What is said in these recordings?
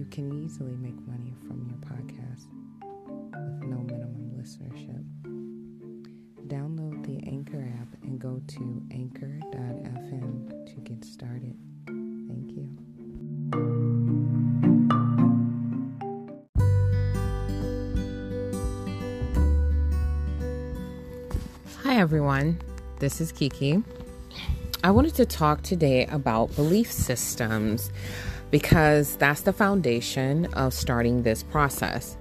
You can easily make money from your podcast with no minimum listenership. Download the Anchor app and go to anchor.fm to get started. Thank you. Hi, everyone. This is Kiki. I wanted to talk today about belief systems because that's the foundation of starting this process.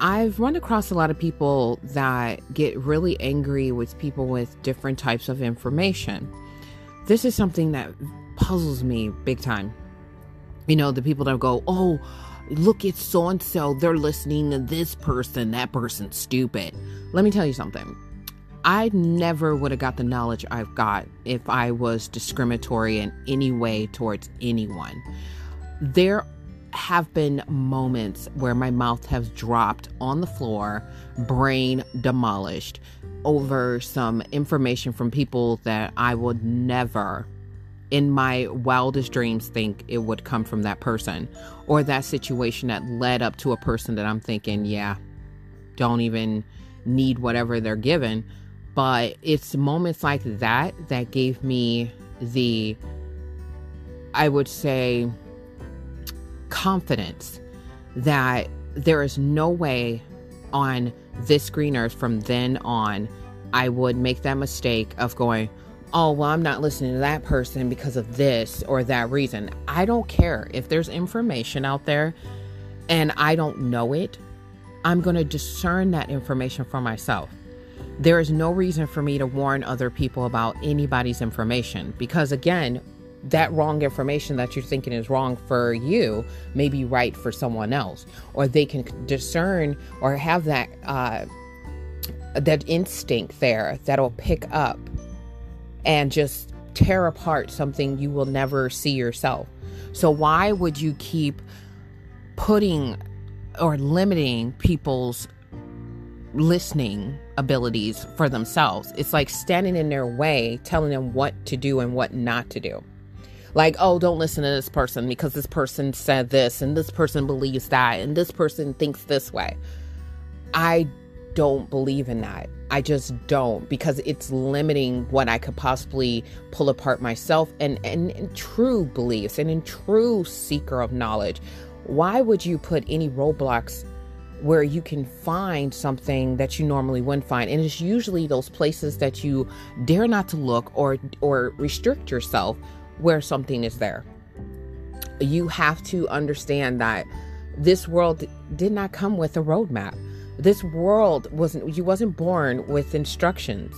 I've run across a lot of people that get really angry with people with different types of information. This is something that puzzles me big time. You know, the people that go, oh, look, it's so and so, they're listening to this person, that person's stupid. Let me tell you something I never would have got the knowledge I've got if I was discriminatory in any way towards anyone. There have been moments where my mouth has dropped on the floor, brain demolished over some information from people that I would never in my wildest dreams think it would come from that person or that situation that led up to a person that I'm thinking, yeah, don't even need whatever they're given but it's moments like that that gave me the, I would say, confidence that there is no way on this green earth from then on I would make that mistake of going, oh, well, I'm not listening to that person because of this or that reason. I don't care if there's information out there and I don't know it. I'm going to discern that information for myself there is no reason for me to warn other people about anybody's information because, again, that wrong information that you're thinking is wrong for you may be right for someone else, or they can discern or have that uh, that instinct there that'll pick up and just tear apart something you will never see yourself. So why would you keep putting or limiting people's listening abilities for themselves. It's like standing in their way, telling them what to do and what not to do. Like, oh, don't listen to this person because this person said this and this person believes that and this person thinks this way. I don't believe in that. I just don't because it's limiting what I could possibly pull apart myself and, and, and true beliefs and in true seeker of knowledge. Why would you put any roadblocks where you can find something that you normally wouldn't find. And it's usually those places that you dare not to look or or restrict yourself where something is there. You have to understand that this world did not come with a roadmap. This world wasn't you wasn't born with instructions.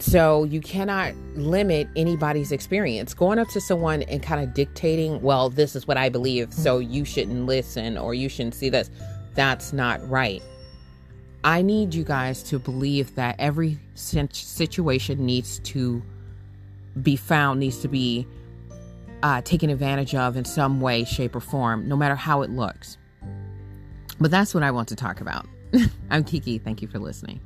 So you cannot limit anybody's experience. Going up to someone and kind of dictating well this is what i believe so you shouldn't listen or you shouldn't see this that's not right. I need you guys to believe that every situation needs to be found, needs to be uh, taken advantage of in some way, shape, or form, no matter how it looks. But that's what I want to talk about. I'm Kiki. Thank you for listening.